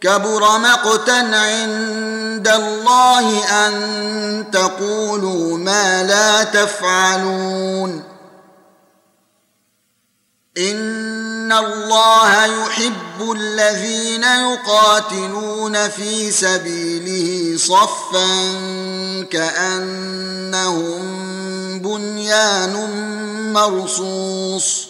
كبر مقتا عند الله أن تقولوا ما لا تفعلون. إن الله يحب الذين يقاتلون في سبيله صفا كأنهم بنيان مرصوص.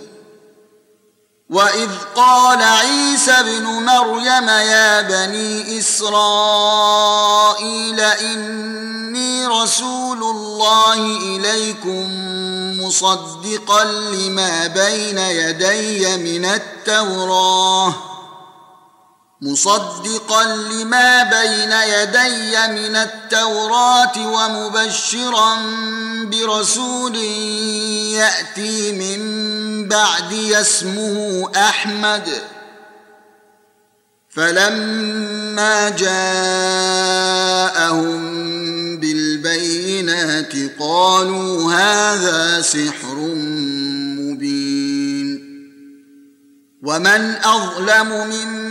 واذ قال عيسى ابن مريم يا بني اسرائيل اني رسول الله اليكم مصدقا لما بين يدي من التوراه مصدقا لما بين يدي من التوراة ومبشرا برسول يأتي من بعدي اسمه أحمد. فلما جاءهم بالبينات قالوا هذا سحر مبين. ومن أظلم ممن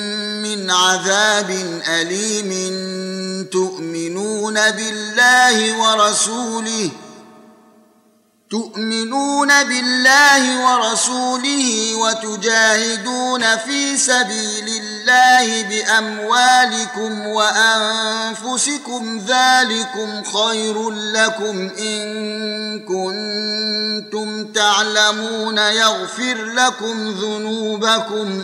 من عذاب أليم تؤمنون بالله ورسوله تؤمنون بالله ورسوله وتجاهدون في سبيل الله بأموالكم وأنفسكم ذلكم خير لكم إن كنتم تعلمون يغفر لكم ذنوبكم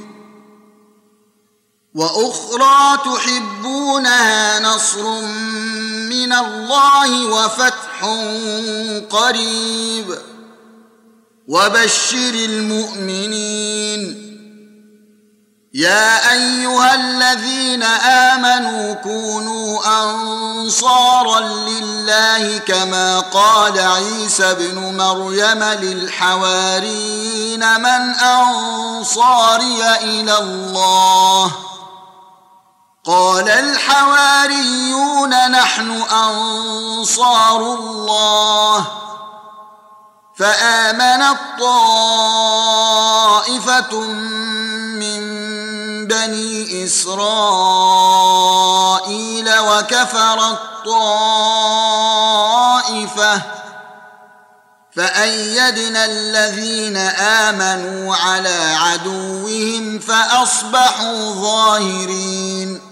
وأخرى تحبونها نصر من الله وفتح قريب. وبشر المؤمنين. يا أيها الذين آمنوا كونوا أنصارا لله كما قال عيسى ابن مريم للحواريين من أنصاري إلى الله. قال الحواريون نحن أنصار الله. فامنت طائفه من بني إسرائيل وكفرت طائفه فأيدنا الذين آمنوا على عدوهم فأصبحوا ظاهرين.